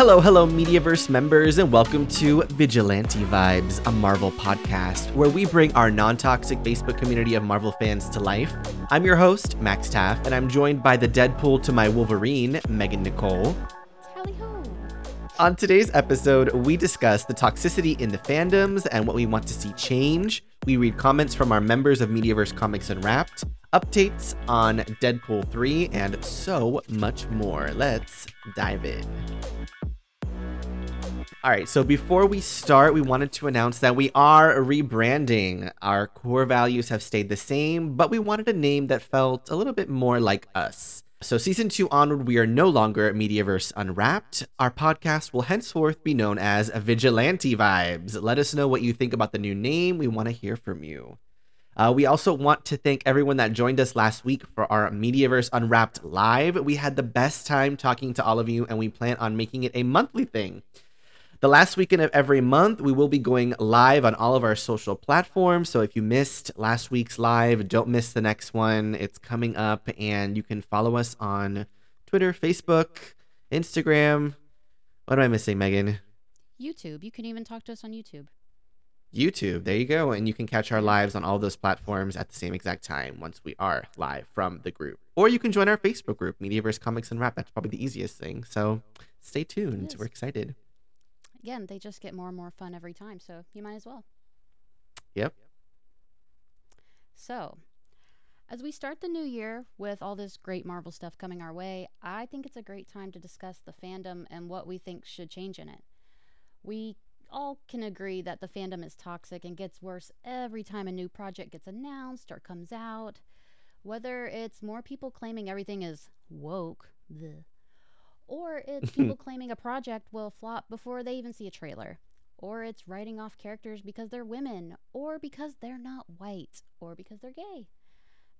Hello, hello, Mediaverse members, and welcome to Vigilante Vibes, a Marvel podcast where we bring our non toxic Facebook community of Marvel fans to life. I'm your host, Max Taff, and I'm joined by the Deadpool to my Wolverine, Megan Nicole. On today's episode, we discuss the toxicity in the fandoms and what we want to see change. We read comments from our members of Mediaverse Comics Unwrapped, updates on Deadpool 3, and so much more. Let's dive in. All right, so before we start, we wanted to announce that we are rebranding. Our core values have stayed the same, but we wanted a name that felt a little bit more like us. So, season two onward, we are no longer Mediaverse Unwrapped. Our podcast will henceforth be known as Vigilante Vibes. Let us know what you think about the new name. We want to hear from you. Uh, we also want to thank everyone that joined us last week for our Mediaverse Unwrapped live. We had the best time talking to all of you, and we plan on making it a monthly thing. The last weekend of every month, we will be going live on all of our social platforms. So if you missed last week's live, don't miss the next one. It's coming up, and you can follow us on Twitter, Facebook, Instagram. What am I missing, Megan? YouTube. You can even talk to us on YouTube. YouTube. There you go. And you can catch our lives on all those platforms at the same exact time once we are live from the group. Or you can join our Facebook group, Mediaverse Comics Unwrapped. That's probably the easiest thing. So stay tuned. We're excited. Again, they just get more and more fun every time, so you might as well. Yep. So, as we start the new year with all this great Marvel stuff coming our way, I think it's a great time to discuss the fandom and what we think should change in it. We all can agree that the fandom is toxic and gets worse every time a new project gets announced or comes out. Whether it's more people claiming everything is woke, bleh, or it's people claiming a project will flop before they even see a trailer, or it's writing off characters because they're women, or because they're not white, or because they're gay.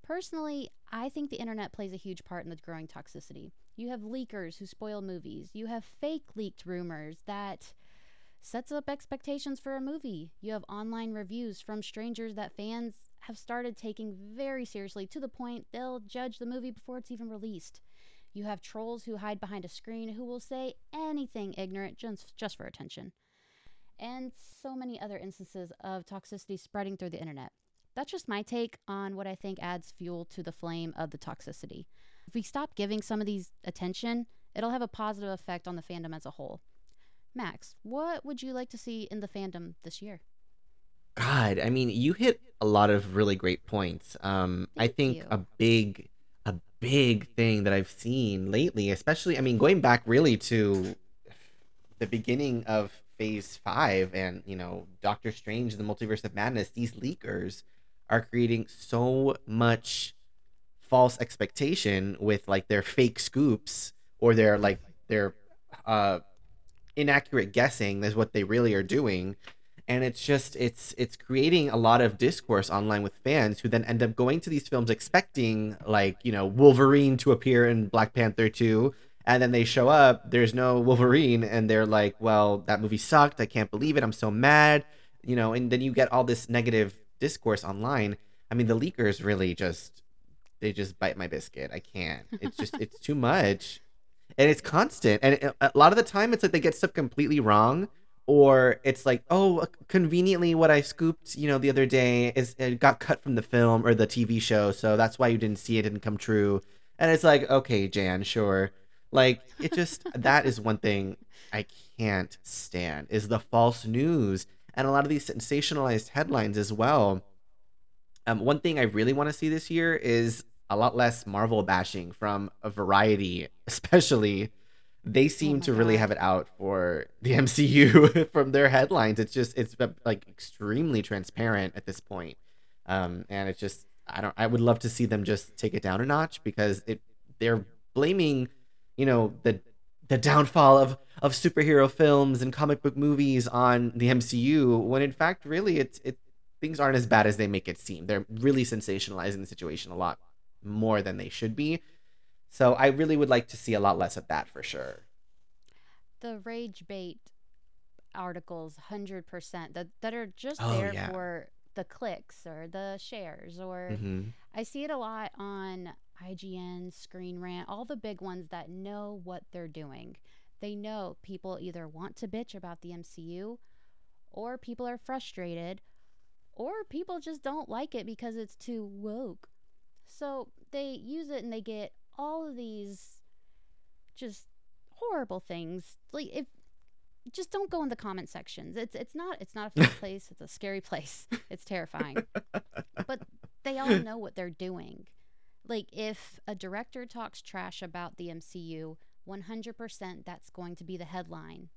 Personally, I think the internet plays a huge part in the growing toxicity. You have leakers who spoil movies. You have fake leaked rumors that sets up expectations for a movie. You have online reviews from strangers that fans have started taking very seriously to the point they'll judge the movie before it's even released. You have trolls who hide behind a screen who will say anything ignorant just, just for attention. And so many other instances of toxicity spreading through the internet. That's just my take on what I think adds fuel to the flame of the toxicity. If we stop giving some of these attention, it'll have a positive effect on the fandom as a whole. Max, what would you like to see in the fandom this year? God, I mean, you hit a lot of really great points. Um, I think you. a big, big thing that I've seen lately, especially, I mean, going back really to the beginning of Phase Five, and you know, Doctor Strange and the Multiverse of Madness. These leakers are creating so much false expectation with like their fake scoops or their like their uh inaccurate guessing is what they really are doing and it's just it's it's creating a lot of discourse online with fans who then end up going to these films expecting like you know wolverine to appear in black panther 2 and then they show up there's no wolverine and they're like well that movie sucked. I can't believe it. I'm so mad. You know and then you get all this negative discourse online. I mean the leakers really just they just bite my biscuit. I can't. It's just it's too much. And it's constant. And it, a lot of the time it's like they get stuff completely wrong or it's like oh conveniently what i scooped you know the other day is it got cut from the film or the tv show so that's why you didn't see it didn't come true. And it's like okay jan sure. Like it just that is one thing i can't stand is the false news and a lot of these sensationalized headlines as well. Um, one thing i really want to see this year is a lot less marvel bashing from a variety especially they seem my to really God. have it out for the MCU from their headlines. It's just it's like extremely transparent at this point. Um, and it's just I don't I would love to see them just take it down a notch because it they're blaming, you know, the the downfall of of superhero films and comic book movies on the MCU when in fact really it's it things aren't as bad as they make it seem. They're really sensationalizing the situation a lot more than they should be. So I really would like to see a lot less of that for sure. The rage bait articles, 100%, that, that are just Oh, there yeah. for the clicks or the shares or hmm I see it a lot on IGN, Screen Rant, all the big ones that know what they're doing. They know people either want to bitch about the MCU or people are frustrated or people just don't like it because it's too woke. So they use it and they get all of these just horrible things. Like if just don't go in the comment sections. It's it's not it's not a fun place. It's a scary place. It's terrifying. but they all know what they're doing. Like if a director talks trash about the MCU, 100% that's going to be the headline.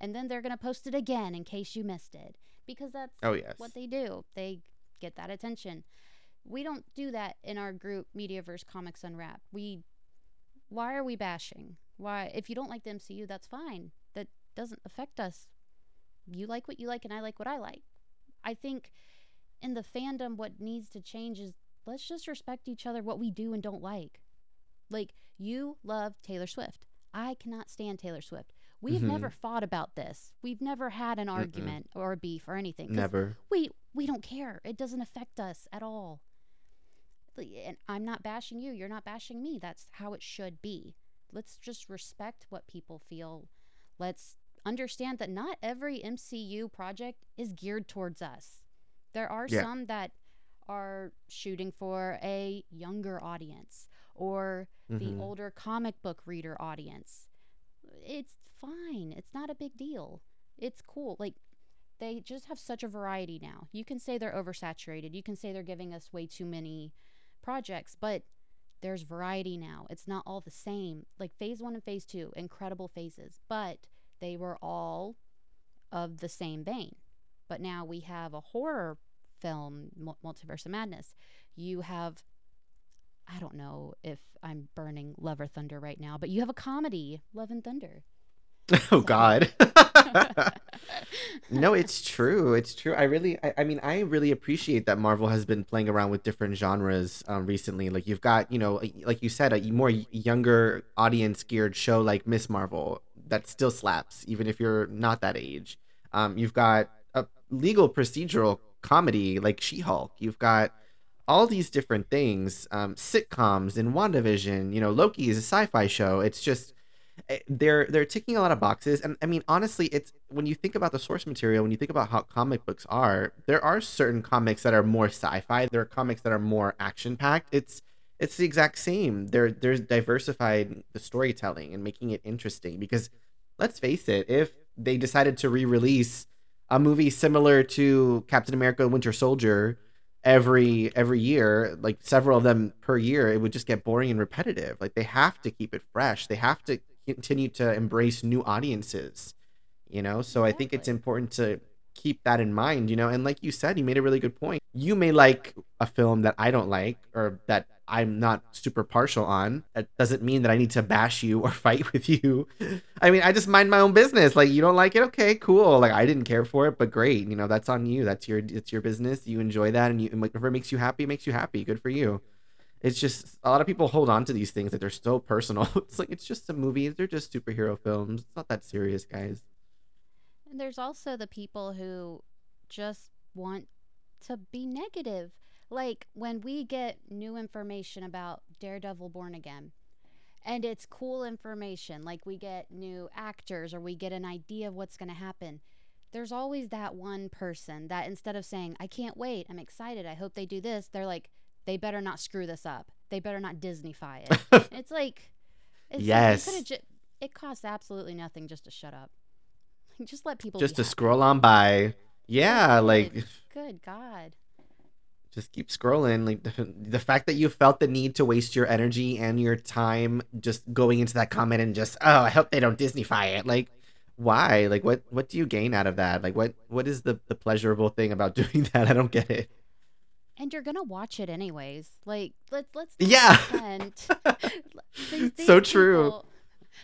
And then they're going to post it again in case you missed it because that's Oh yes. what they do. They get that attention. We don't do that in our group Mediaverse Comics Unwrapped. We why are we bashing? Why if you don't like the MCU, that's fine. That doesn't affect us. You like what you like and I like what I like. I think in the fandom what needs to change is let's just respect each other what we do and don't like. Like you love Taylor Swift. I cannot stand Taylor Swift. We've Mhm. never fought about this. We've never had an argument or a beef or anything. Never. we we don't care. It doesn't affect us at all. And I'm not bashing you. You're not bashing me. That's how it should be. Let's just respect what people feel. Let's understand that not every MCU project is geared towards us. There are Yeah. some that are shooting for a younger audience or the Mhm. older comic book reader audience. It's fine. It's not a big deal. It's cool. Like they just have such a variety now. You can say they're oversaturated. You can say they're giving us way too many projects, but there's variety now. It's not all the same. Like phase 1 and phase 2, incredible phases, but they were all of the same vein. But now we have a horror film, Multiverse of Madness. You have I don't know if I'm burning Love or Thunder right now, but you have a comedy, Love and Thunder. oh God. no, it's true. It's true. I really, I, I mean, I really appreciate that Marvel has been playing around with different genres um, recently. Like you've got, you know, like you said, a more younger audience geared show like Ms. Marvel that still slaps, even if you're not that age. Um, you've got a legal procedural comedy like She Hulk. You've got all these different things, um, sitcoms in WandaVision. You know, Loki is a sci-fi show. It's just Eh, they're they're ticking a lot of boxes. And i mean honestly it's when you think about the source material when you think about how comic books are there are certain comics that are more sci-fi. There are comics that are more action packed it's it's the exact same. They're they're diversified the storytelling and making it interesting because let's face it if they decided to re-release a movie similar to captain america winter soldier every every year like several of them per year it would just get boring and repetitive. Like they have to keep it fresh. They have to continue to embrace new audiences you know? So i think it's important to keep that in mind you know? And like you said you made a really good point. You may like a film that i don't like or that i'm not super partial on. That doesn't mean that i need to bash you or fight with you. I mean i just mind my own business. Like you don't like it? Okay cool. Like i didn't care for it but great. You know that's on you. That's your it's your business. You enjoy that and you and whatever makes you happy makes you happy. Good for you it's just a lot of people hold on to these things that they're so personal. It's like it's just a movie. They're just superhero films. It's not that serious, guys. And there's also the people who just want to be negative. Like when we get new information about Daredevil Born Again, and it's cool information, like we get new actors or we get an idea of what's going to happen. There's always that one person that instead of saying, I can't wait, I'm excited, I hope they do this, they're like, they better not screw this up. They better not Disneyfy it. it's like, it's Yes. Like ju- it costs absolutely nothing just to shut up. Just let people just to happy. scroll on by. Yeah, Good. like Good God. just keep scrolling. Like the, the fact that you felt the need to waste your energy and your time just going into that comment and just oh, I hope they don't Disneyfy it. Like why? Like what what do you gain out of that? Like what what is the the pleasurable thing about doing that? I don't get it. And you're gonna watch it anyways. Like let's let's Yeah. These- these So true.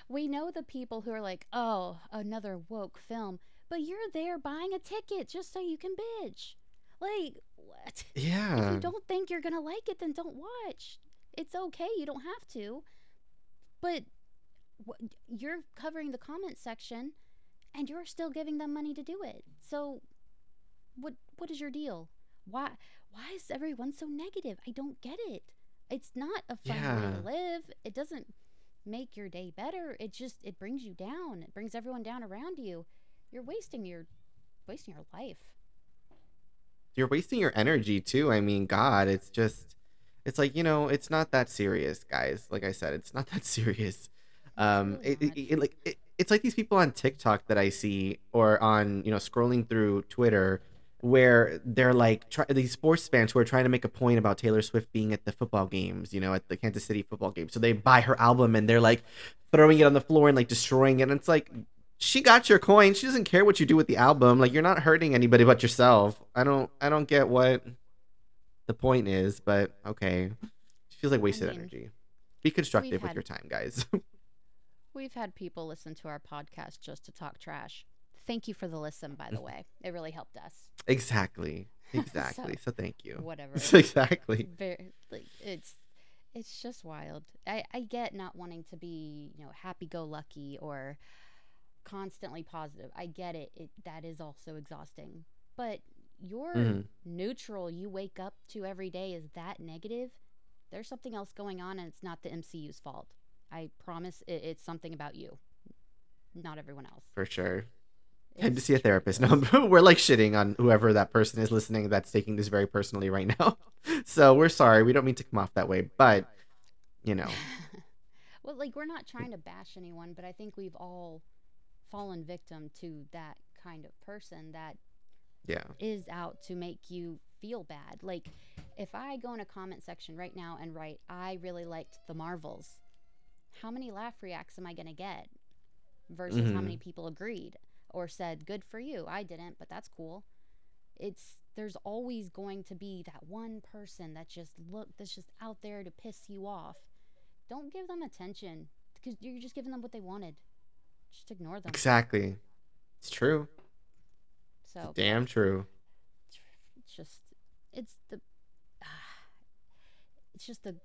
we know the people who are like, oh, another woke film, but you're there buying a ticket just so you can bitch. Like what? Yeah. If you don't think you're gonna like it, then don't watch. It's okay. You don't have to. But wh- you're covering the comment section, and you're still giving them money to do it. So, what what is your deal? Why why is everyone so negative? I don't get it. It's not a fun way to live. It doesn't make your day better. It just it brings you down. It brings everyone down around you. You're wasting your wasting your life. You're wasting your energy too. I mean, God, it's just it's like, you know, it's not that serious, guys. Like I said, it's not that serious. Um really it, it, it like it, it's like these people on TikTok that I see or on, you know, scrolling through Twitter where they're like try, these sports fans who are trying to make a point about Taylor Swift being at the football games, you know, at the Kansas City football game. So they buy her album and they're like throwing it on the floor and like destroying it. And it's like she got your coin. She doesn't care what you do with the album. Like you're not hurting anybody but yourself. I don't I don't get what the point is, but okay. It feels like wasted mean, energy. Be constructive with had- your time, guys. We've had people listen to our podcast just to talk trash. Thank you for the listen, by the way. It really helped us. exactly. Exactly. so, thank you. Whatever. exactly. Very, like, it's it's just wild. I, I get not wanting to be, you know, happy go lucky or constantly positive. I get it. It that is also exhausting. But your Mhm. neutral you wake up to every day is that negative. There's something else going on and it's not the MCU's fault. I promise it, it's something about you. Not everyone else. For sure. Time to see a therapist. No, we're like shitting on whoever that person is listening that's taking this very personally right now. So we're sorry. We don't mean to come off that way, but you know, well, like we're not trying to bash anyone, but I think we've all fallen victim to that kind of person that yeah. is out to make you feel bad. Like if I go in a comment section right now and write, "I really liked the Marvels," how many laugh reacts am I going to get? Versus how Mhm. many people agreed or said, "Good for you." I didn't, but that's cool. It's there's always going to be that one person that just look that's just out there to piss you off. Don't give them attention because you're just giving them what they wanted. Just ignore them. Exactly. It's true. So Damn true. it's just it's the ah, it's just the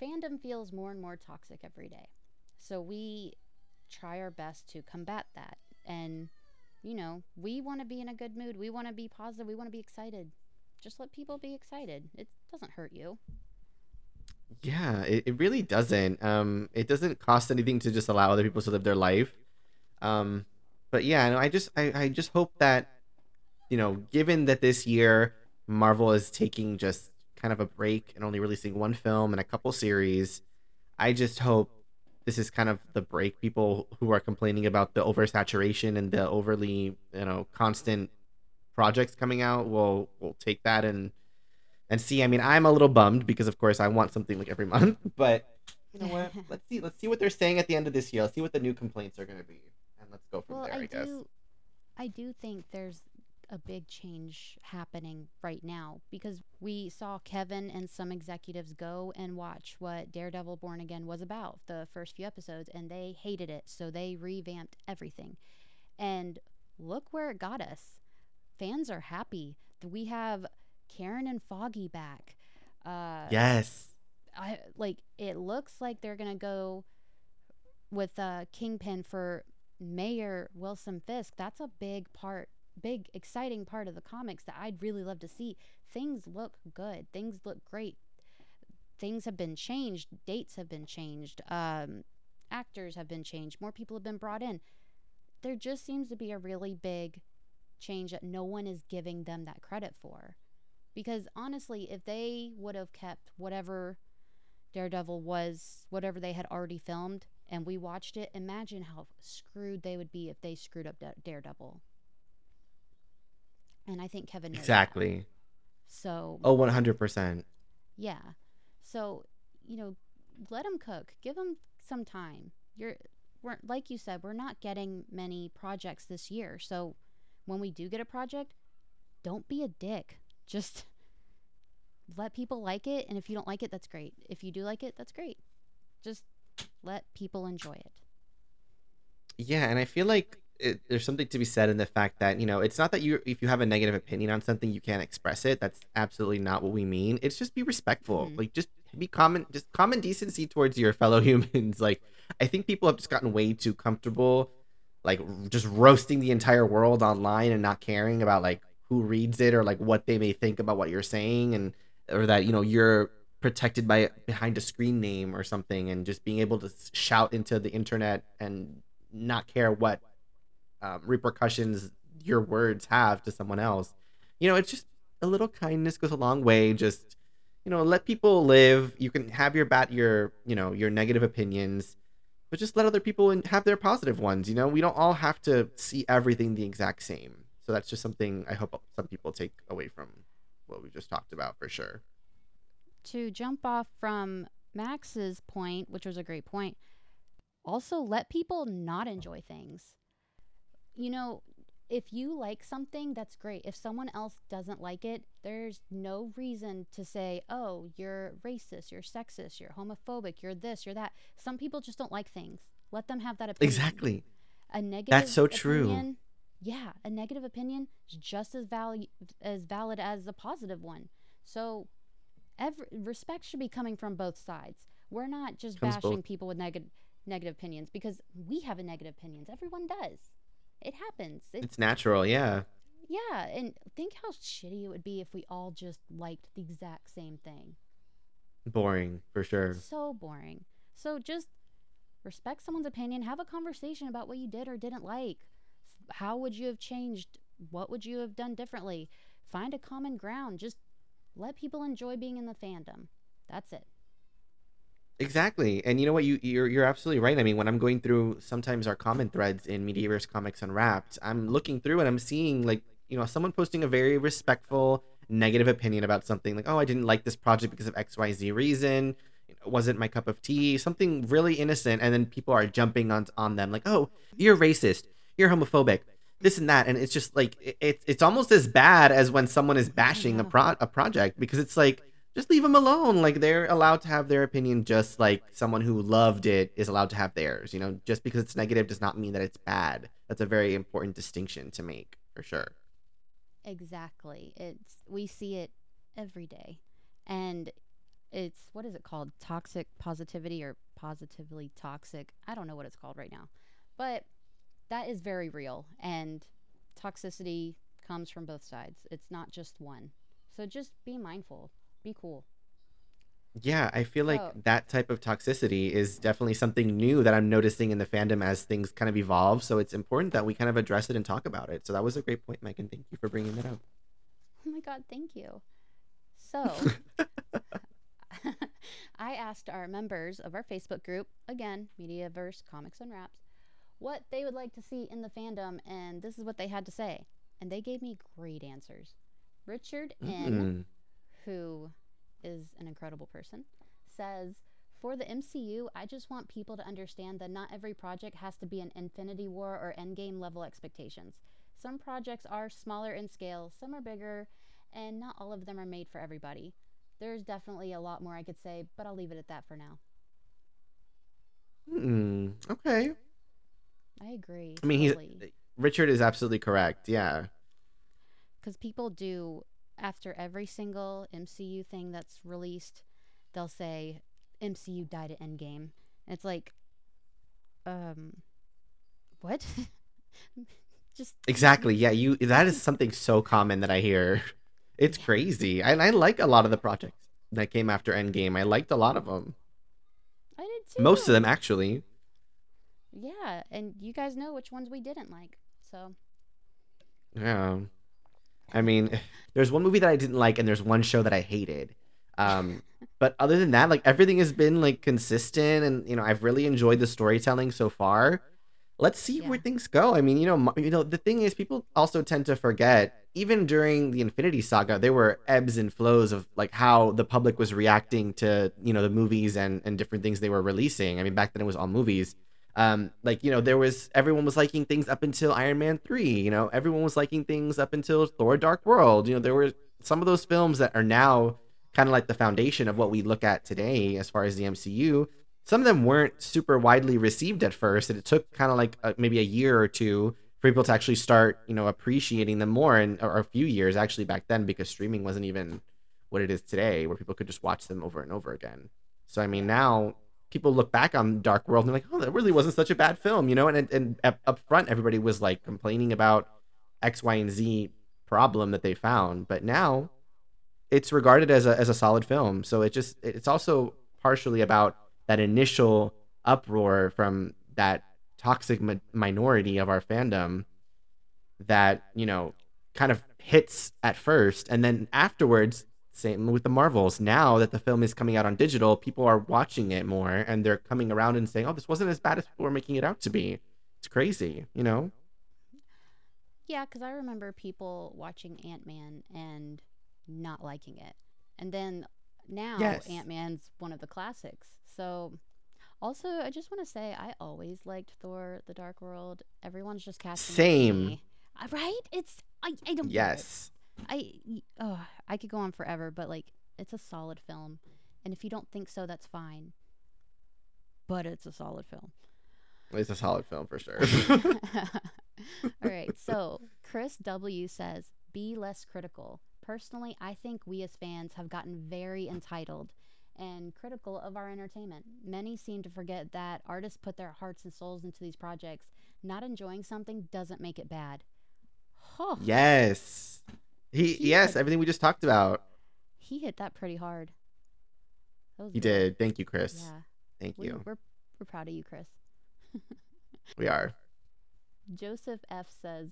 fandom feels more and more toxic every day so we try our best to combat that and you know we want to be in a good mood we want to be positive we want to be excited just let people be excited it doesn't hurt you Yeah, it, it really doesn't. Um, it doesn't cost anything to just allow other people to live their life. Um, but yeah, no, I just I, I just hope that, you know, given that this year Marvel is taking just kind of a break and only releasing one film and a couple series, I just hope this is kind of the break people who are complaining about the oversaturation and the overly, you know, constant projects coming out will will take that and and see. I mean, I'm a little bummed because, of course, I want something like every month. But you know what? let's see. Let's see what they're saying at the end of this year. Let's see what the new complaints are going to be, and let's go from well there. i I, guess. do i do think there's a big change happening right now because we saw kevin and some executives go and watch what daredevil born again was about the first few episodes and they hated it so they revamped everything and look where it got us fans are happy we have karen and foggy back uh Yes. I like it looks like they're gonna go with uh Kingpin for Mayor Wilson Fisk. That's a big part, big exciting part of the comics that I'd really love to see. Things look good. Things look great. Things have been changed. Dates have been changed. Um, actors have been changed. More people have been brought in. There just seems to be a really big change that no one is giving them that credit for. Because honestly, if they would have kept whatever Daredevil was whatever they had already filmed and we watched it, imagine how screwed they would be if they screwed up Da- Daredevil. And I think Kevin knows that. Exactly. So, Oh, 100%. yeah. So, you know, let them cook. Give them some time. You're we're like you said, we're not getting many projects this year. So, when we do get a project, don't be a dick. Just let people like it and if you don't like it, that's great. If you do like it, that's great. Just let people enjoy it. Yeah, and I feel like it, there's something to be said in the fact that you know it's not that you if you have a negative opinion on something you can't express it. That's absolutely not what we mean. It's just be respectful. Mhm. Like just be common, just common decency towards your fellow humans. Like I think people have just gotten way too comfortable, like just roasting the entire world online and not caring about like who reads it or like what they may think about what you're saying and or that you know you're protected by behind a screen name or something and just being able to shout into the internet and not care what um, repercussions your words have to someone else. You know it's just a little kindness goes a long way. Just you know let people live. You can have your bat your you know your negative opinions but just let other people have their positive ones. You know we don't all have to see everything the exact same. So that's just something i hope some people take away from what we just talked about for sure. To jump off from Max's point, which was a great point, also let people not enjoy things. You know, if you like something, that's great. If someone else doesn't like it, there's no reason to say, oh, you're racist, you're sexist, you're homophobic, you're this, you're that. Some people just don't like things. Let them have that opinion. Exactly. A negative That's so opinion, true. Yeah, a negative opinion is just as valid as valid as a positive one. So every respect should be coming from both sides. We're not just Comes bashing both. people with negative negative opinions because we have a negative opinions. Everyone does. It happens. It, It's natural, yeah. yeah, and think how shitty it would be if we all just liked the exact same thing. Boring for sure. So boring. So just respect someone's opinion, have a conversation about what you did or didn't like. How would you have changed? What would you have done differently? Find a common ground. Just let people enjoy being in the fandom. That's it. Exactly. And you know what? You you're you're absolutely right. I mean, when I'm going through sometimes our comment threads in Mediaverse Comics Unwrapped, I'm looking through and I'm seeing like, you know, someone posting a very respectful negative opinion about something like, "Oh, I didn't like this project because of XYZ reason." It wasn't my cup of tea, something really innocent, and then people are jumping on on them like, "Oh, you're racist, you're homophobic, this and that," and it's just like it, it's it's almost as bad as when someone is bashing a pro a project because it's like just leave them alone. Like they're allowed to have their opinion, just like someone who loved it is allowed to have theirs. You know, just because it's negative does not mean that it's bad. That's a very important distinction to make for sure. Exactly. It's we see it every day. And it's what is it called? Toxic positivity or positively toxic. I don't know what it's called right now. But that is very real and toxicity comes from both sides. It's not just one. So just be mindful. Be cool. Yeah, I feel like So that type of toxicity is definitely something new that I'm noticing in the fandom as things kind of evolve. So it's important that we kind of address it and talk about it. So that was a great point, Mike, and thank you for bringing that up. Oh my god, thank you. So I asked our members of our Facebook group, again, Mediaverse Comics and Unwrapped, what they would like to see in the fandom, and this is what they had to say. And they gave me great answers. Richard N., Mm. Who is an incredible person, says, For the MCU, I just want people to understand that not every project has to be an Infinity War or Endgame level expectations. Some projects are smaller in scale, some are bigger, and not all of them are made for everybody. There's definitely a lot more I could say, but I'll leave it at that for now. Mm. Okay. I agree. I mean, he's. Richard is absolutely correct. Yeah. because people do after every single MCU thing that's released, they'll say MCU died at Endgame. And it's like, um, what? Just Exactly. Yeah, you that is something so common that I hear. It's Yeah. crazy. I, I like a lot of the projects that came after Endgame. I liked a lot of them. I did too. Most of them actually. Yeah, and you guys know which ones we didn't like. So Yeah. I mean, there's one movie that I didn't like and there's one show that I hated. Um but other than that, like everything has been like consistent and you know, I've really enjoyed the storytelling so far. Let's see Yeah. where things go. I mean, you know, you know, the thing is people also tend to forget even during the Infinity Saga, there were ebbs and flows of like how the public was reacting to, you know, the movies and and different things they were releasing. I mean, back then it was all movies um like you know there was everyone was liking things up until iron man 3 you know? Everyone was liking things up until thor dark world. You know there were some of those films that are now kind of like the foundation of what we look at today as far as the mcu some of them weren't super widely received at first and it took kind of like a, maybe a year or two for people to actually start you know appreciating them more and or a few years actually back then because streaming wasn't even what it is today where people could just watch them over and over again. So i mean now people look back on Dark World and they're like, oh, that really wasn't such a bad film, you know? And and, up front, everybody was like complaining about X, Y, and Z problem that they found, but now it's regarded as a as a solid film. So it just it's also partially about that initial uproar from that toxic mi- minority of our fandom that you know kind of hits at first and then afterwards same with the marvels now that the film is coming out on digital people are watching it more and they're coming around and saying oh this wasn't as bad as people were making it out to be it's crazy you know Yeah, because I remember people watching Ant Man and not liking it. And then now yes Ant Man's one of the classics. So, also, I just want to say I always liked Thor the Dark World. Everyone's just casting same me. Uh, Right? It's, I, I don't yes I, oh, I could go on forever, but like, it's a solid film. And if you don't think so, that's fine. But it's a solid film. it's a solid film for sure All right. So Chris W says, be less critical. Personally, I think we as fans have gotten very entitled and critical of our entertainment. Many seem to forget that artists put their hearts and souls into these projects. Not enjoying something doesn't make it bad. Huh. yes he He yes had- everything we just talked about He hit that pretty hard. That was he good. did thank you chris Yeah. thank We, you we're, we're proud of you, Chris. we are Joseph F says,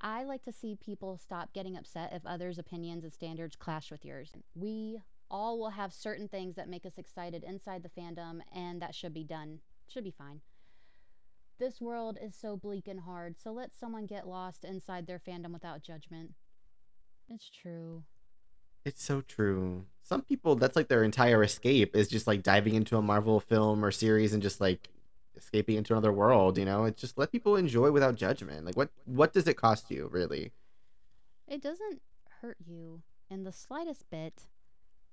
I like to see people stop getting upset if others' opinions and standards clash with yours. We all will have certain things that make us excited inside the fandom, and that should be done. Should be fine. This world is so bleak and hard, so let someone get lost inside their fandom without judgment. It's true. It's so true. Some people, that's like their entire escape is just like diving into a Marvel film or series and just like escaping into another world. You know, it's just let people enjoy without judgment. Like, what what does it cost you, really? It doesn't hurt you in the slightest bit,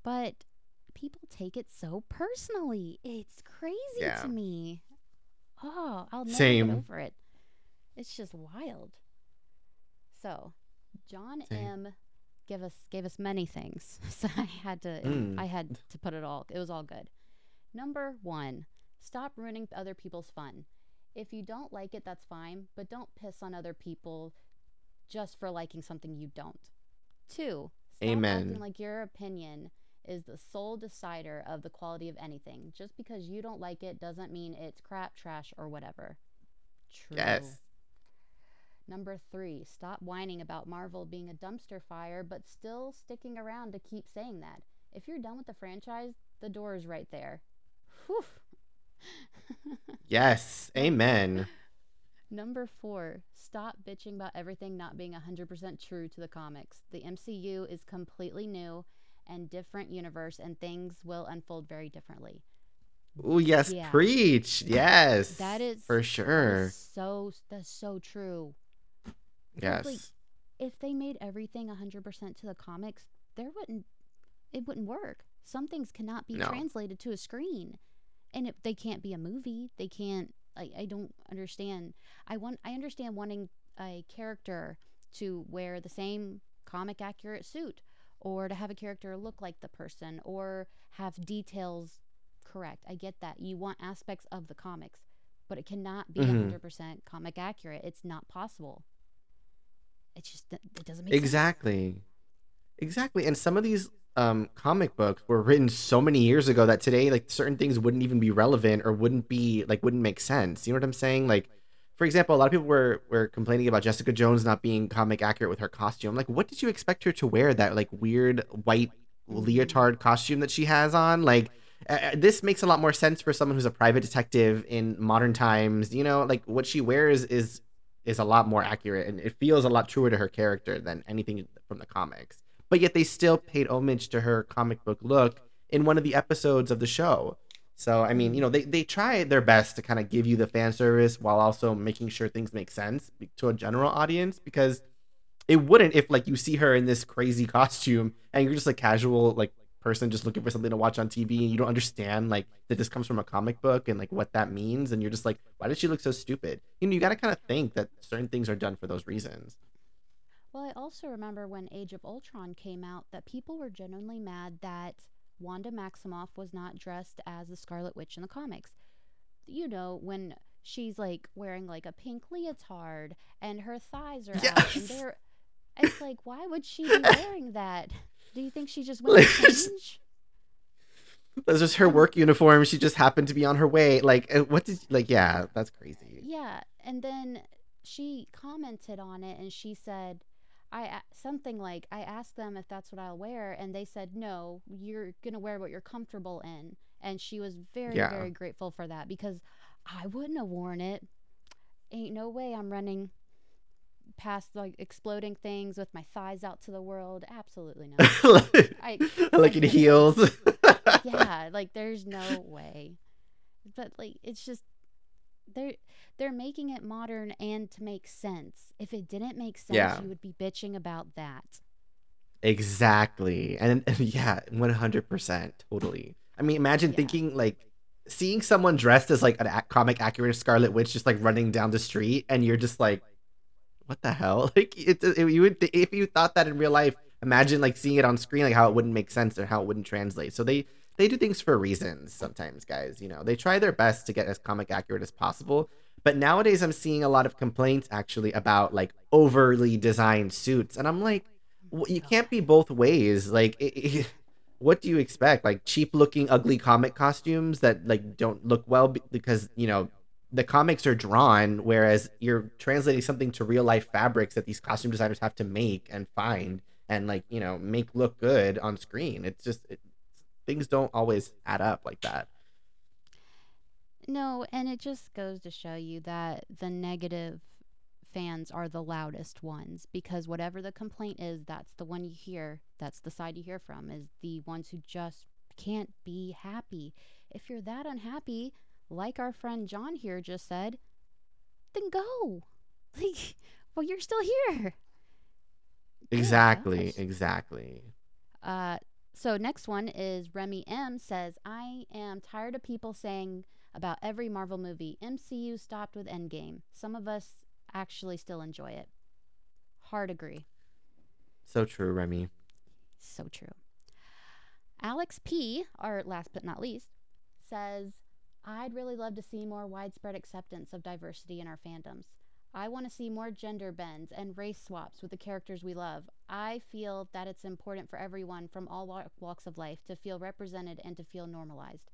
but people take it so personally. It's crazy Yeah. to me. Oh, I'll never Same. get over it. It's just wild. So, John Same. M gave us gave us many things. So I had to Mm. I had to put it all. It was all good. Number 1, stop ruining other people's fun. If you don't like it, that's fine, but don't piss on other people just for liking something you don't. Two, stop Amen. acting like your opinion is the sole decider of the quality of anything. Just because you don't like it doesn't mean it's crap, trash, or whatever. True. Yes. Number three, stop whining about Marvel being a dumpster fire, but still sticking around to keep saying that. If you're done with the franchise, the door is right there. Whew. Yes. Amen. Number four, stop bitching about everything not being 100% true to the comics. The MCU is completely new and different universe, and things will unfold very differently. Oh yes, Yeah. preach. Yes. That is for sure. is so that's so true. Yes. like, If they made everything 100% to the comics, there wouldn't it wouldn't work. Some things cannot be No. translated to a screen, and if they can't be a movie, they can't. I, I don't understand. I want I understand wanting a character to wear the same comic accurate suit, or to have a character look like the person, or have details correct. I get that. You want aspects of the comics, but it cannot be Mhm. 100% comic accurate. It's not possible. It just it doesn't make sense. Exactly. Exactly. And some of these um comic books were written so many years ago that today like certain things wouldn't even be relevant or wouldn't be like wouldn't make sense. You know what I'm saying? Like for example, a lot of people were were complaining about Jessica Jones not being comic accurate with her costume. Like what did you expect her to wear that like weird white leotard costume that she has on? Like uh, this makes a lot more sense for someone who's a private detective in modern times. You know, like what she wears is is a lot more accurate and it feels a lot truer to her character than anything from the comics. But yet they still paid homage to her comic book look in one of the episodes of the show. So I mean, you know, they they try their best to kind of give you the fan service while also making sure things make sense to a general audience because it wouldn't if like you see her in this crazy costume and you're just a casual like person just looking for something to watch on TV and you don't understand like that this comes from a comic book and like what that means and you're just like why does she look so stupid? You know, you got to kind of think that certain things are done for those reasons. Well, I also remember when Age of Ultron came out that people were genuinely mad that Wanda Maximoff was not dressed as the Scarlet Witch in the comics. You know, when she's like wearing like a pink leotard and her thighs are out and they're it's like why would she be wearing that? Do you think she just went to change? That's just her work uniform. She just happened to be on her way. Like, uh, what did like? Yeah, that's crazy. Yeah, and then she commented on it and she said, "I something like I asked them if that's what I'll wear, and they said no. You're gonna wear what you're comfortable in." And she was very Yeah. very grateful for that because I wouldn't have worn it. Ain't no way I'm running past like exploding things with my thighs out to the world. Absolutely not. I like in heels. yeah, like there's no way. But like it's just they're they're making it modern and to make sense. If it didn't make sense, Yeah. you would be bitching about that. Exactly. And, and yeah, 100%. Totally. I mean, imagine Yeah. thinking like seeing someone dressed as like an ac- comic accurate Scarlet Witch just like running down the street and you're just like what the hell? Like it, it you would if you thought that in real life, imagine like seeing it on screen like how it wouldn't make sense or how it wouldn't translate. So they they do things for reasons sometimes, guys, you know. They try their best to get as comic accurate as possible. But nowadays I'm seeing a lot of complaints actually about like overly designed suits and I'm like w- you can't be both ways. Like, it, it- what do you expect? Like cheap looking, ugly comic costumes that like don't look well be- because you know the comics are drawn, whereas you're translating something to real life fabrics that these costume designers have to make and find and like you know make look good on screen. It's just it, things don't always add up like that. No, and it just goes to show you that the negative fans are the loudest ones because whatever the complaint is, that's the one you hear. That's the side you hear from is the ones who just can't be happy. If you're that unhappy, like our friend John here just said, then go. Like, well, you're still here. Exactly, exactly. Uh, so next one is Remy M says, I am tired of people saying about every Marvel movie, MCU stopped with Endgame. Some of us actually still enjoy it. Hard agree. So true, Remy. So true. Alex P, our last but not least, says, I'd really love to see more widespread acceptance of diversity in our fandoms. I want to see more gender bends and race swaps with the characters we love. I feel that it's important for everyone from all walks of life to feel represented and to feel normalized.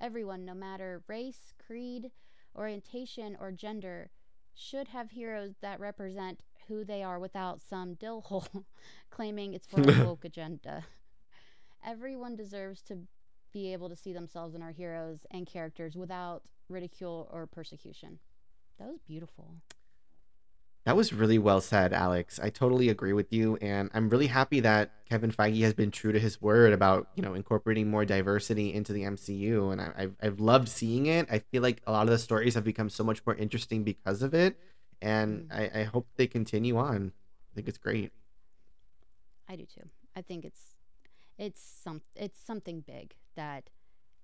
Everyone, no matter race, creed, orientation, or gender, should have heroes that represent who they are without some dill hole claiming it's for a woke agenda. Everyone deserves to be able to see themselves in our heroes and characters without ridicule or persecution. That was beautiful. That was really well said, Alex. I totally agree with you, and I'm really happy that Kevin Feige has been true to his word about you know incorporating more diversity into the MCU, and I, I've I've loved seeing it. I feel like a lot of the stories have become so much more interesting because of it, and Mm. I, I hope they continue on. I think it's great. I do too. I think it's it's some it's something big that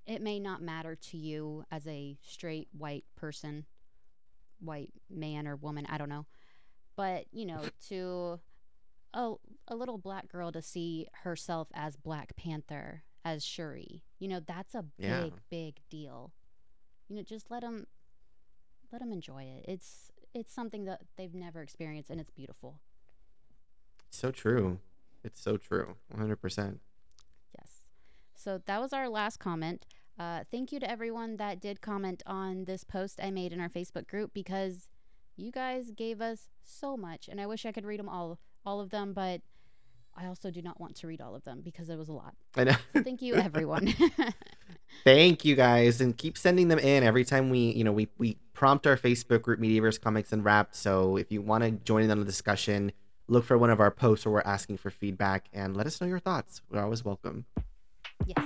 it may not matter to you as a straight white person, white man or woman, I don't know. But, you know, to a a little black girl to see herself as Black Panther, as Shuri, you know, that's a big Yeah. big deal. You know, just let them let them enjoy it. It's it's something that they've never experienced and it's beautiful. So true. It's so true. 100. So that was our last comment. Uh, thank you to everyone that did comment on this post I made in our Facebook group because you guys gave us so much, and I wish I could read them all, all of them, but I also do not want to read all of them because it was a lot. I know. So thank you, everyone. Thank you guys, and keep sending them in every time we, you know, we we prompt our Facebook group Mediaverse Comics Unwrapped. So if you want to join in on the discussion, look for one of our posts where we're asking for feedback and let us know your thoughts. We're always welcome. Yes.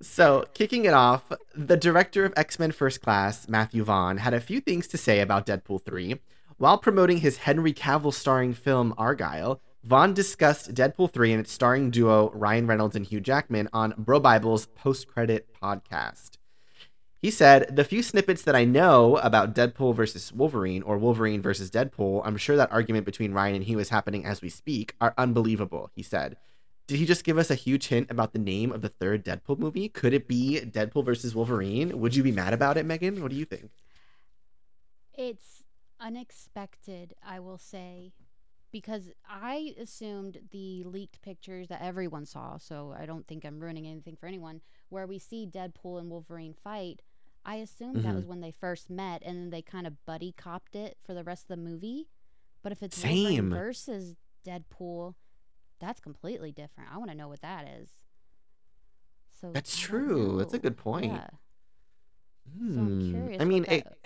So, kicking it off, the director of X Men First Class, Matthew Vaughn, had a few things to say about Deadpool 3. While promoting his Henry Cavill starring film Argylle, Vaughn discussed Deadpool 3 and its starring duo Ryan Reynolds and Hugh Jackman on BroBible's post credit podcast. He said, The few snippets that I know about Deadpool versus Wolverine or Wolverine versus Deadpool, I'm sure that argument between Ryan and he was happening as we speak, are unbelievable, he said. Did he just give us a huge hint about the name of the third Deadpool movie? Could it be Deadpool versus Wolverine? Would you be mad about it, Megan? What do you think? It's unexpected, I will say, because I assumed the leaked pictures that everyone saw, so I don't think I'm ruining anything for anyone, where we see Deadpool and Wolverine fight. I assumed that Mhm. was when they first met, and then they kind of buddy copped it for the rest of the movie. But if it's Wolverine Same. versus Deadpool, that's completely different. I want to know what that is. So That's true. That's a good point. Yeah. Hmm. I'm curious I mean, that- it,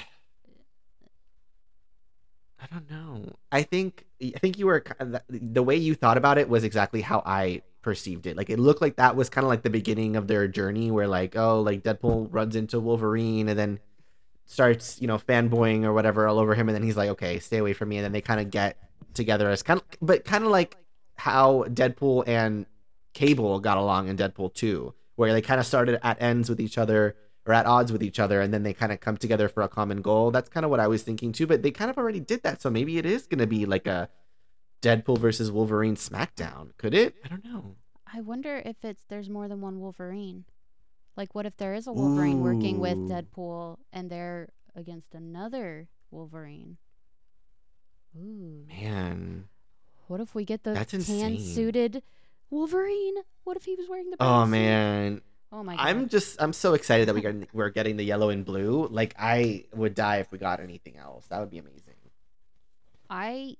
I don't know. I think I think you were the way you thought about it was exactly how I perceived it. Like it looked like that was kind of like the beginning of their journey, where like oh, like Deadpool runs into Wolverine and then starts you know fanboying or whatever all over him, and then he's like, okay, stay away from me, and then they kind of get together as kind of, but kind of like how Deadpool and Cable got along in Deadpool 2, where they kind of started at ends with each other or at odds with each other and then they kind of come together for a common goal. That's kind of what I was thinking too, but they kind of already did that. So maybe it is going to be like a Deadpool versus Wolverine smackdown. Could it? I don't know. I wonder if it's there's more than one Wolverine. Like, what if there is a Wolverine working with Deadpool and they're against another Wolverine? Ooh. Man. What if we get the That's tan insane. suited Wolverine? What if he was wearing the Oh suit? man. Oh my god. I'm just I'm so excited that we got we're getting the yellow and blue. Like I would die if we got anything else. That would be amazing. I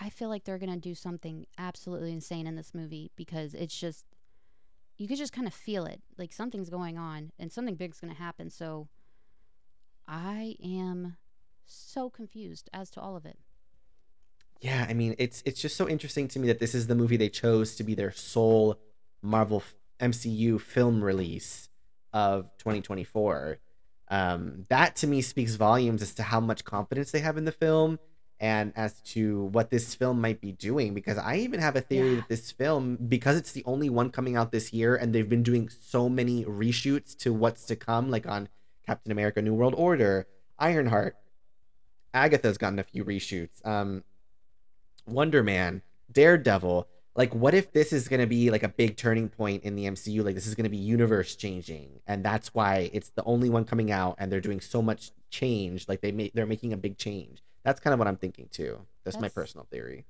I feel like they're gonna do something absolutely insane in this movie because it's just you could just kind of feel it. Like something's going on and something big's gonna happen. So I am so confused as to all of it. Yeah, I mean, it's it's just so interesting to me that this is the movie they chose to be their sole Marvel MCU film release of 2024. Um, that to me speaks volumes as to how much confidence they have in the film and as to what this film might be doing. Because I even have a theory Yeah. that this film, because it's the only one coming out this year, and they've been doing so many reshoots to what's to come, like on Captain America: New World Order, Ironheart, Agatha's gotten a few reshoots. Um, Wonder Man, Daredevil. Like, what if this is going to be like a big turning point in the MCU? Like, this is going to be universe changing, and that's why it's the only one coming out, and they're doing so much change. Like, they make they're making a big change. That's kind of what I'm thinking too. That's, my personal theory.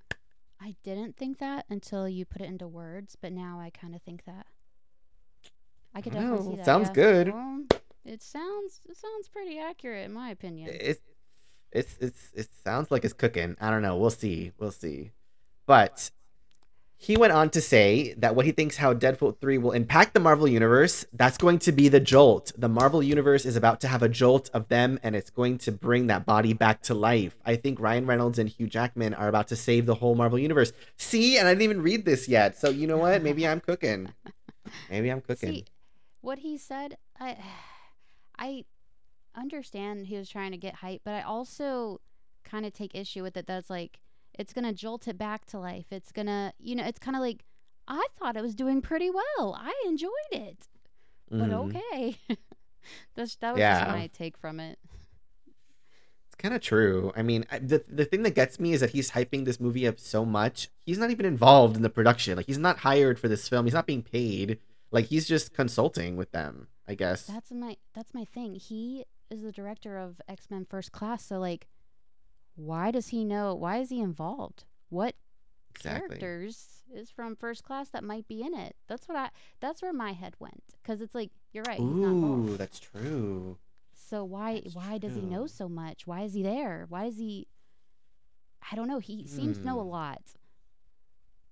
I didn't think that until you put it into words, but now I kind of think that. I could definitely see that. sounds yeah. good. Well, it sounds it sounds pretty accurate in my opinion. It's it's it's it sounds like it's cooking. I don't know. We'll see. We'll see. But he went on to say that what he thinks how Deadpool 3 will impact the Marvel universe, that's going to be the jolt. The Marvel universe is about to have a jolt of them and it's going to bring that body back to life. I think Ryan Reynolds and Hugh Jackman are about to save the whole Marvel universe. See, and I didn't even read this yet. So, you know what? Maybe I'm cooking. Maybe I'm cooking. See, what he said, I I understand he was trying to get hype, but I also kind of take issue with it. That's like it's gonna jolt it back to life. It's gonna, you know, it's kind of like I thought it was doing pretty well. I enjoyed it, but Mhm. okay. That's that was Yeah. just my take from it. It's kind of true. I mean, I- the the thing that gets me is that he's hyping this movie up so much. He's not even involved in the production. Like he's not hired for this film. He's not being paid. Like he's just consulting with them, I guess. That's my that's my thing. He is the director of X Men First Class, so like, why does he know? Why is he involved? What exactly. characters is from First Class that might be in it? That's what I. That's where my head went because it's like you're right. Ooh, that's true. So why that's why does he know so much? Why is he there? Why is he? I don't know. He seems to know a Hmm. lot.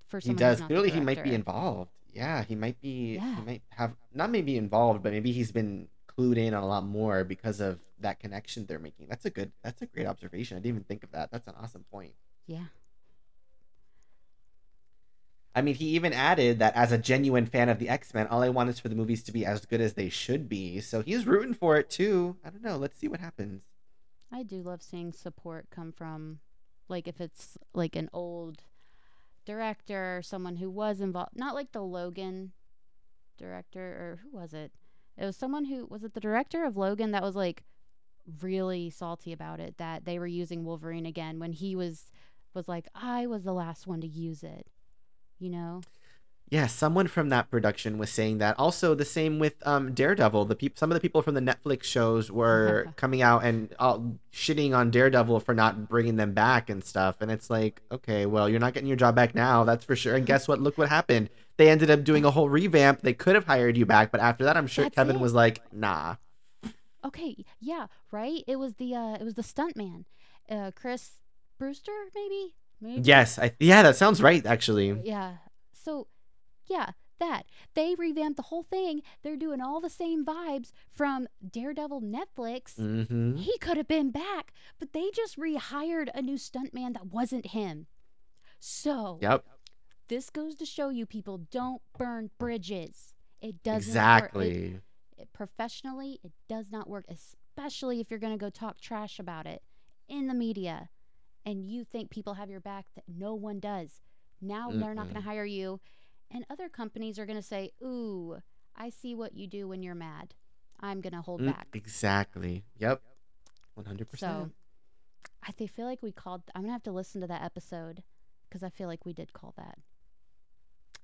For He does. Clearly, he might be involved. Yeah, he might be. Yeah. He might have not maybe involved, but maybe he's been clued in on a lot more because of that connection they're making. That's a good. That's a great observation. I didn't even think of that. That's an awesome point. Yeah. I mean, he even added that as a genuine fan of the X Men, all I want is for the movies to be as good as they should be. So he's rooting for it too. I don't know. Let's see what happens. I do love seeing support come from, like, if it's like an old director or someone who was involved, not like the Logan director or who was it? It was someone who was it the director of Logan that was like really salty about it that they were using Wolverine again when he was was like I was the last one to use it. You know? Yeah, someone from that production was saying that. Also, the same with um, Daredevil. The peop- some of the people from the Netflix shows were coming out and uh, shitting on Daredevil for not bringing them back and stuff. And it's like, okay, well, you're not getting your job back now, that's for sure. And guess what? Look what happened. They ended up doing a whole revamp. They could have hired you back, but after that, I'm sure That's Kevin it. was like, nah. Okay, yeah, right. It was the uh, it was the stunt man, uh, Chris Brewster, maybe. Maybe. Yes, I yeah, that sounds right. Actually, Yeah. So, yeah, that they revamped the whole thing. They're doing all the same vibes from Daredevil Netflix. hmm He could have been back, but they just rehired a new stuntman that wasn't him. So, Yep, this goes to show you people don't burn bridges. It doesn't work. Exactly. it- professionally, it does not work, especially if you're going to go talk trash about it in the media and you think people have your back that no one does. Now they're not going to hire you. And other companies are going to say, Ooh, I see what you do when you're mad. I'm going to hold Mm, back. Exactly. Yep. 100%. So. I feel like we called, I'm going to have to listen to that episode because I feel like we did call that.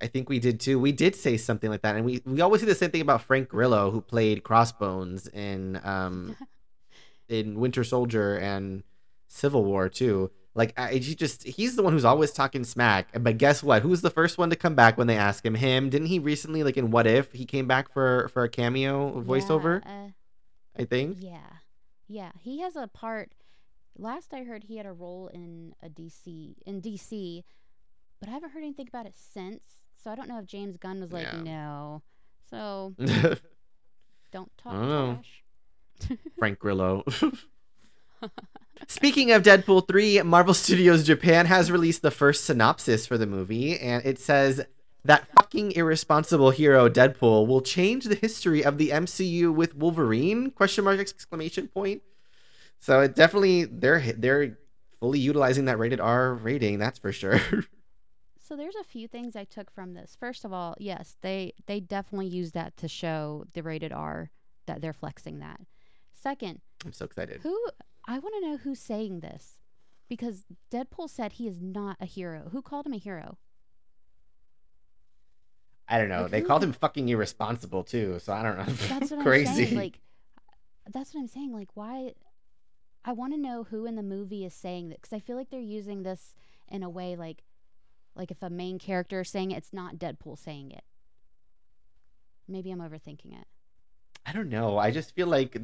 I think we did too. We did say something like that, and we we always say the same thing about Frank Grillo, who played Crossbones in um in Winter Soldier and Civil War too. Like I, he just he's the one who's always talking smack. But guess what? Who's the first one to come back when they ask him? Him? Didn't he recently like in What If he came back for for a cameo voiceover? Yeah, uh, I think. Yeah. Yeah. He has a part last I heard he had a role in a DC in DC, but I haven't heard anything about it since. So I don't know if James Gunn was like, Yeah. no. So don't talk don't trash. Frank Grillo. Speaking of Deadpool 3, Marvel Studios Japan has released the first synopsis for the movie, and it says that fucking irresponsible hero Deadpool will change the history of the MCU with Wolverine? Question mark exclamation point. So it definitely they're they're fully utilizing that rated R rating, that's for sure. So there's a few things I took from this. First of all, yes, they they definitely use that to show the rated R that they're flexing that. Second, I'm so excited. Who I want to know who's saying this because Deadpool said he is not a hero. Who called him a hero? I don't know. Like, They called him fucking irresponsible too, so I don't know. That's what Crazy. I'm saying. Like that's what I'm saying. Like why I want to know who in the movie is saying that cuz I feel like they're using this in a way like like if a main character is saying it, it's not Deadpool saying it. Maybe I'm overthinking it. I don't know. I just feel like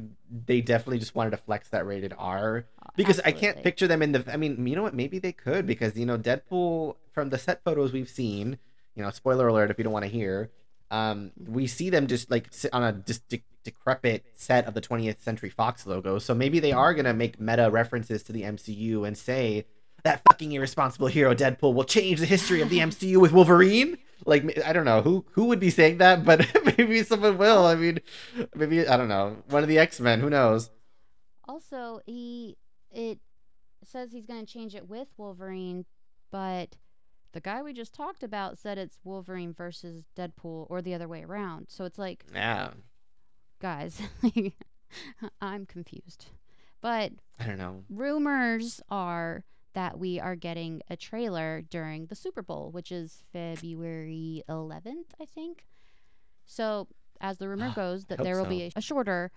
they definitely just wanted to flex that rated R uh, because I can't picture them in the. I mean, you know what? Maybe they could because you know Deadpool from the set photos we've seen. You know, spoiler alert if you don't want to hear. Um, mm-hmm. we see them just like sit on a just de- decrepit set of the 20th Century Fox logo. So maybe they mm-hmm. are gonna make meta references to the MCU and say that fucking irresponsible hero Deadpool will change the history of the MCU with Wolverine. Like I don't know who who would be saying that, but maybe someone will. I mean, maybe I don't know one of the X Men. Who knows? Also, he it says he's going to change it with Wolverine, but the guy we just talked about said it's Wolverine versus Deadpool or the other way around. So it's like, Yeah, guys, I'm confused. But I don't know. rumors are that we are getting a trailer during the Super Bowl, which is February 11th, I think. So, as the rumor Ah, goes, that there will so. be a, a shorter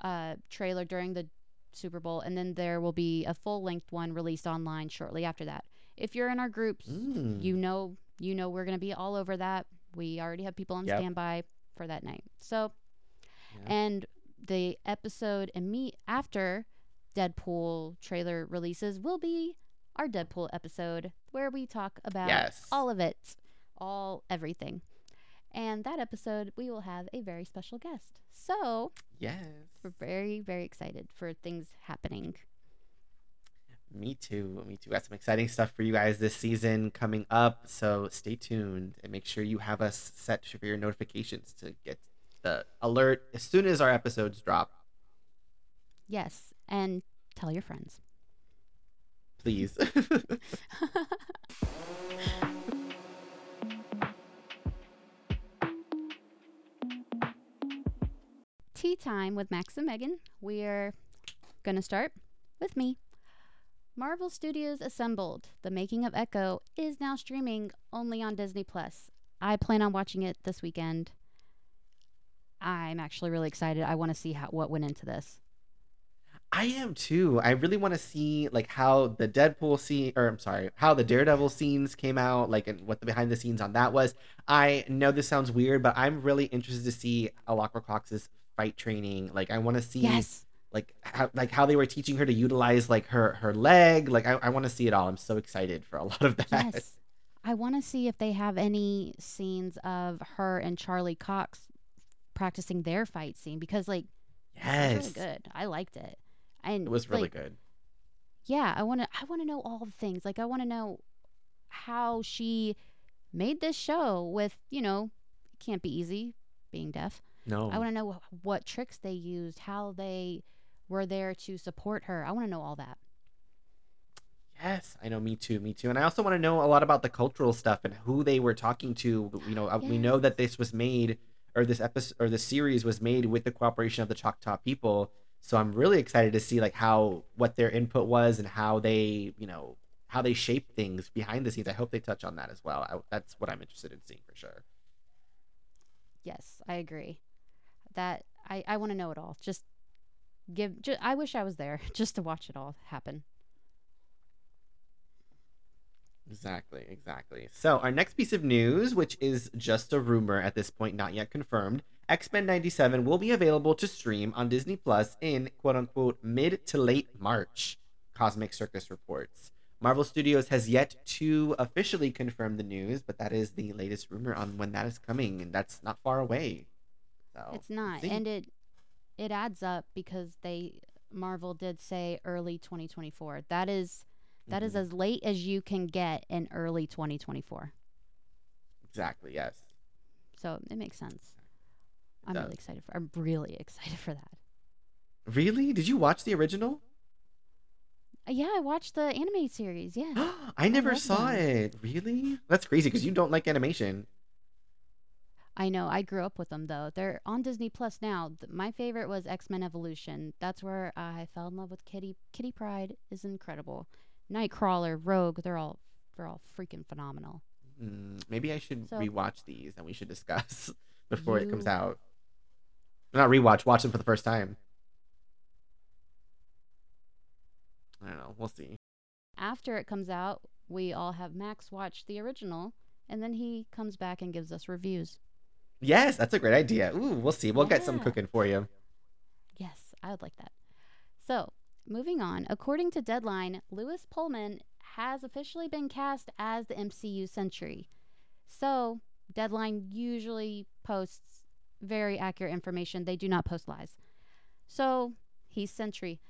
uh, trailer during the Super Bowl, and then there will be a full length one released online shortly after that. If you're in our groups, Mm. you know you know we're going to be all over that. We already have people on Yep. standby for that night. So, Yeah. and the episode and me after Deadpool trailer releases will be our Deadpool episode where we talk about Yes. all of it, all everything. And that episode we will have a very special guest. So, Yes. we're very very excited for things happening. Me too. Me too. Got some exciting stuff for you guys this season coming up. So stay tuned and make sure you have us set for your notifications to get the alert as soon as our episodes drop. Yes, and tell your friends. Please. Tea time with Max and Megan. We're going to start with me. Marvel Studios Assembled, The Making of Echo, is now streaming only on Disney Plus. I plan on watching it this weekend. I'm actually really excited. I want to see how what went into this. I am too. I really want to see like how the Deadpool scene, or I'm sorry, how the Daredevil scenes came out, like and what the behind the scenes on that was. I know this sounds weird, but I'm really interested to see Alaqua Cox's fight training. Like I want to see Yes. like how like how they were teaching her to utilize like her her leg. Like I, I want to see it all. I'm so excited for a lot of that. Yes. I want to see if they have any scenes of her and Charlie Cox practicing their fight scene because like Yes. really good. I liked it. And It was really like, good. yeah i want to i want to know all the things like i want to know how she made this show with you know it can't be easy being deaf No. i want to know wh- what tricks they used how they were there to support her i want to know all that Yes, I know. Me too. Me too. And I also want to know a lot about the cultural stuff and who they were talking to. You know, uh, we know that this was made, or this episode, or this series was made with the cooperation of the Choctaw people. So I'm really excited to see like how what their input was and how they, you know, how they shape things behind the scenes. I hope they touch on that as well. I, that's what I'm interested in seeing for sure. yes i agree that i i want to know it all just give ju- i wish i was there just to watch it all happen Exactly, exactly. So, our next piece of news, which is just a rumor at this point, not yet confirmed, X Men 97 will be available to stream on Disney Plus in quote unquote mid to late March, Cosmic Circus reports. Marvel Studios has yet to officially confirm the news, but that is the latest rumor on when that is coming, and that's not far away. So, it's not see. and it it adds up because they marvel did say early 2024 that is That is Mhm. as late as you can get in early 2024. exactly yes. So it makes sense. I'm does. really excited for. I'm really excited for that. Really? Did you watch the original? Uh, yeah, I watched the anime series. Yeah. I never love saw them. it. Really? That's crazy because you don't like animation. I know. I grew up with them though. They're on Disney Plus now. My favorite was X Men Evolution. That's where I fell in love with Kitty. Kitty Pryde is incredible. Nightcrawler, Rogue. They're all they're all freaking phenomenal. Mm, maybe I should So- rewatch these and we should discuss before it comes out. Not rewatch, watch them for the first time. I don't know. We'll see. After it comes out, we all have Max watch the original, and then he comes back and gives us reviews. Yes, that's a great idea. Ooh, we'll see. We'll get some cooking for you. Yes, I would like that. So, moving on. According to Deadline, Lewis Pullman has officially been cast as the MCU Sentry. So, Deadline usually posts very accurate information. They do not post lies. So, he's Sentry.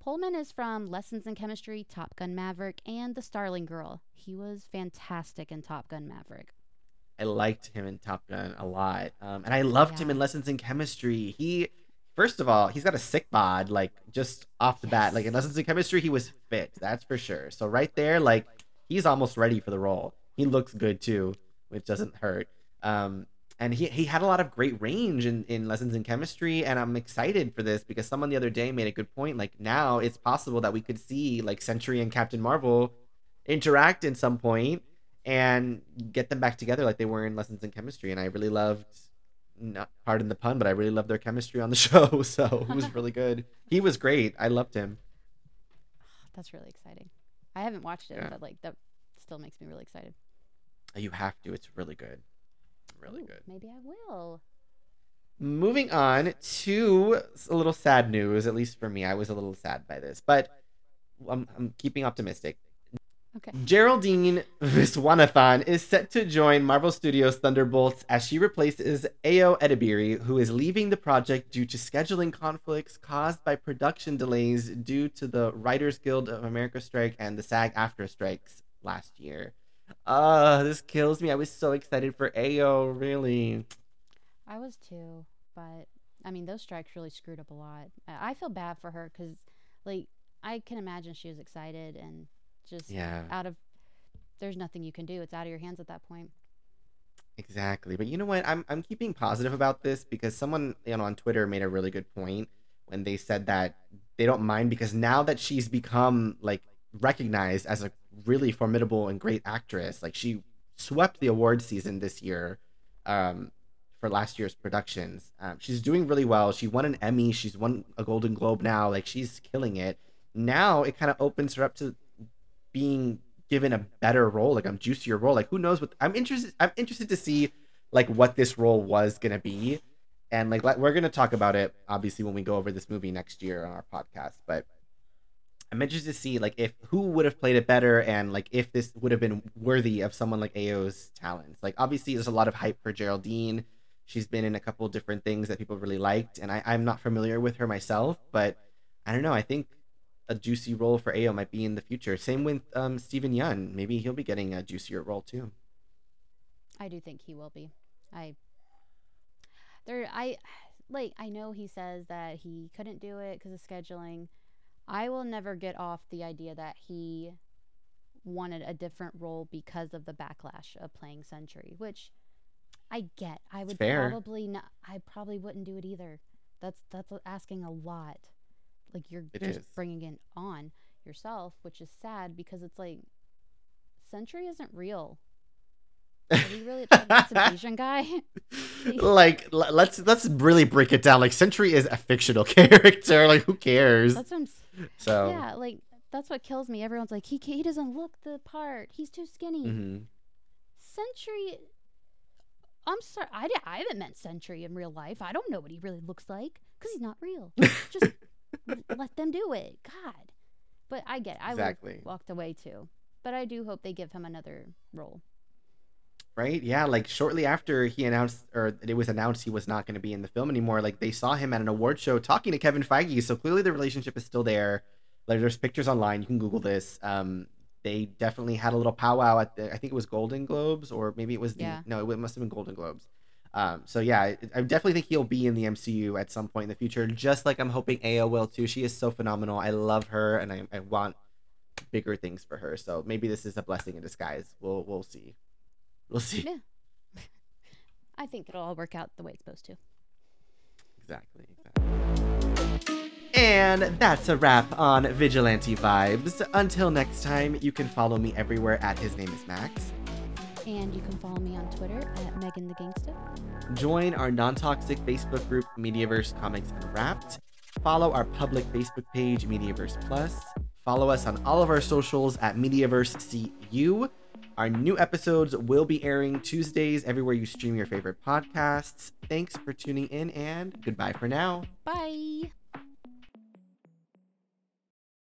Pullman is from Lessons in Chemistry, Top Gun Maverick, and The Starling Girl. He was fantastic in Top Gun Maverick. I liked him in Top Gun a lot, um, and I loved him in Lessons in Chemistry. He, first of all, he's got a sick bod, like just off the bat. Like in Lessons in Chemistry, he was fit, that's for sure. So right there, like he's almost ready for the role. He looks good too, which doesn't hurt. Um, and he he had a lot of great range in in Lessons in Chemistry, and I'm excited for this because someone the other day made a good point. Like now, it's possible that we could see like Sentry and Captain Marvel interact in some point and get them back together like they were in lessons in chemistry and i really loved not pardon the pun but i really loved their chemistry on the show so it was really good he was great i loved him That's really exciting. I haven't watched it, Yeah. but like that still makes me really excited. you have to it's really good really Ooh, good Maybe I will. moving on to a little sad news at least for me i was a little sad by this but i'm, I'm keeping optimistic Okay. Geraldine Viswanathan is set to join Marvel Studios Thunderbolts as she replaces Ayo Edebiri, who is leaving the project due to scheduling conflicts caused by production delays due to the Writers Guild of America strike and the SAG-AFTRA strikes last year. Uh, this kills me. I was so excited for Ayo, really. I was too, but I mean, those strikes really screwed up a lot. I I feel bad for her because, like, I can imagine she was excited and just Yeah, out of. There's nothing you can do. It's out of your hands at that point. exactly. But you know what? I'm I'm keeping positive about this because someone you know on Twitter made a really good point when they said that they don't mind because now that she's become like recognized as a really formidable and great actress, like she swept the award season this year um, for last year's productions. Um, she's doing really well. She won an Emmy. She's won a Golden Globe now. Like she's killing it. Now it kind of opens her up to being given a better role, like a juicier role. Like who knows what I'm interested. I'm interested to see like what this role was gonna be, and like we're gonna talk about it obviously when we go over this movie next year on our podcast. But I'm interested to see like if who would have played it better and like if this would have been worthy of someone like Ayo's talents. Like obviously there's a lot of hype for Geraldine. She's been in a couple different things that people really liked, and I, I'm not familiar with her myself, but I don't know. I think a juicy role for AO might be in the future. Same with um, Steven Yeun. Maybe he'll be getting a juicier role too. I do think he will be. I there I like I know he says that he couldn't do it because of scheduling. I will never get off the idea that he wanted a different role because of the backlash of playing Sentry, which I get. I would fair. probably not. I probably wouldn't do it either. That's that's asking a lot. Like you're It just is. bringing it on yourself, which is sad because it's like Sentry isn't real. Are really that's an Asian guy? like l- let's let's really break it down. Like Sentry is a fictional character. Like who cares? That's what I'm. s- so Yeah, like that's what kills me. Everyone's like, he he doesn't look the part. He's too skinny. mhm. Sentry. I'm sorry. I, I haven't met Sentry in real life. I don't know what he really looks like because he's not real. Just let them do it. God. But I get. It. I Exactly. walked away too. But I do hope they give him another role. Right? Yeah, like shortly after he announced or it was announced he was not going to be in the film anymore, like they saw him at an award show talking to Kevin Feige. So clearly the relationship is still there. Like there's pictures online, you can Google this. Um, they definitely had a little powwow at the I think it was Golden Globes or maybe it was the Yeah. no, it must have been Golden Globes. Um, so yeah, I, I definitely think he'll be in the MCU at some point in the future. Just like I'm hoping Ayo will too. She is so phenomenal. I love her, and I, I want bigger things for her. So maybe this is a blessing in disguise. We'll we'll see. We'll see. Yeah. I think it'll all work out the way it's supposed to. Exactly. exactly. And that's a wrap on Vigilante Vibes. Until next time, you can follow me everywhere at His Name is Max. And you can follow me on Twitter at Megan the Gangsta. Join our non toxic Facebook group, Mediaverse Comics Unwrapped. Follow our public Facebook page, Mediaverse Plus. Follow us on all of our socials at Mediaverse CU. Our new episodes will be airing Tuesdays everywhere you stream your favorite podcasts. Thanks for tuning in and goodbye for now. Bye.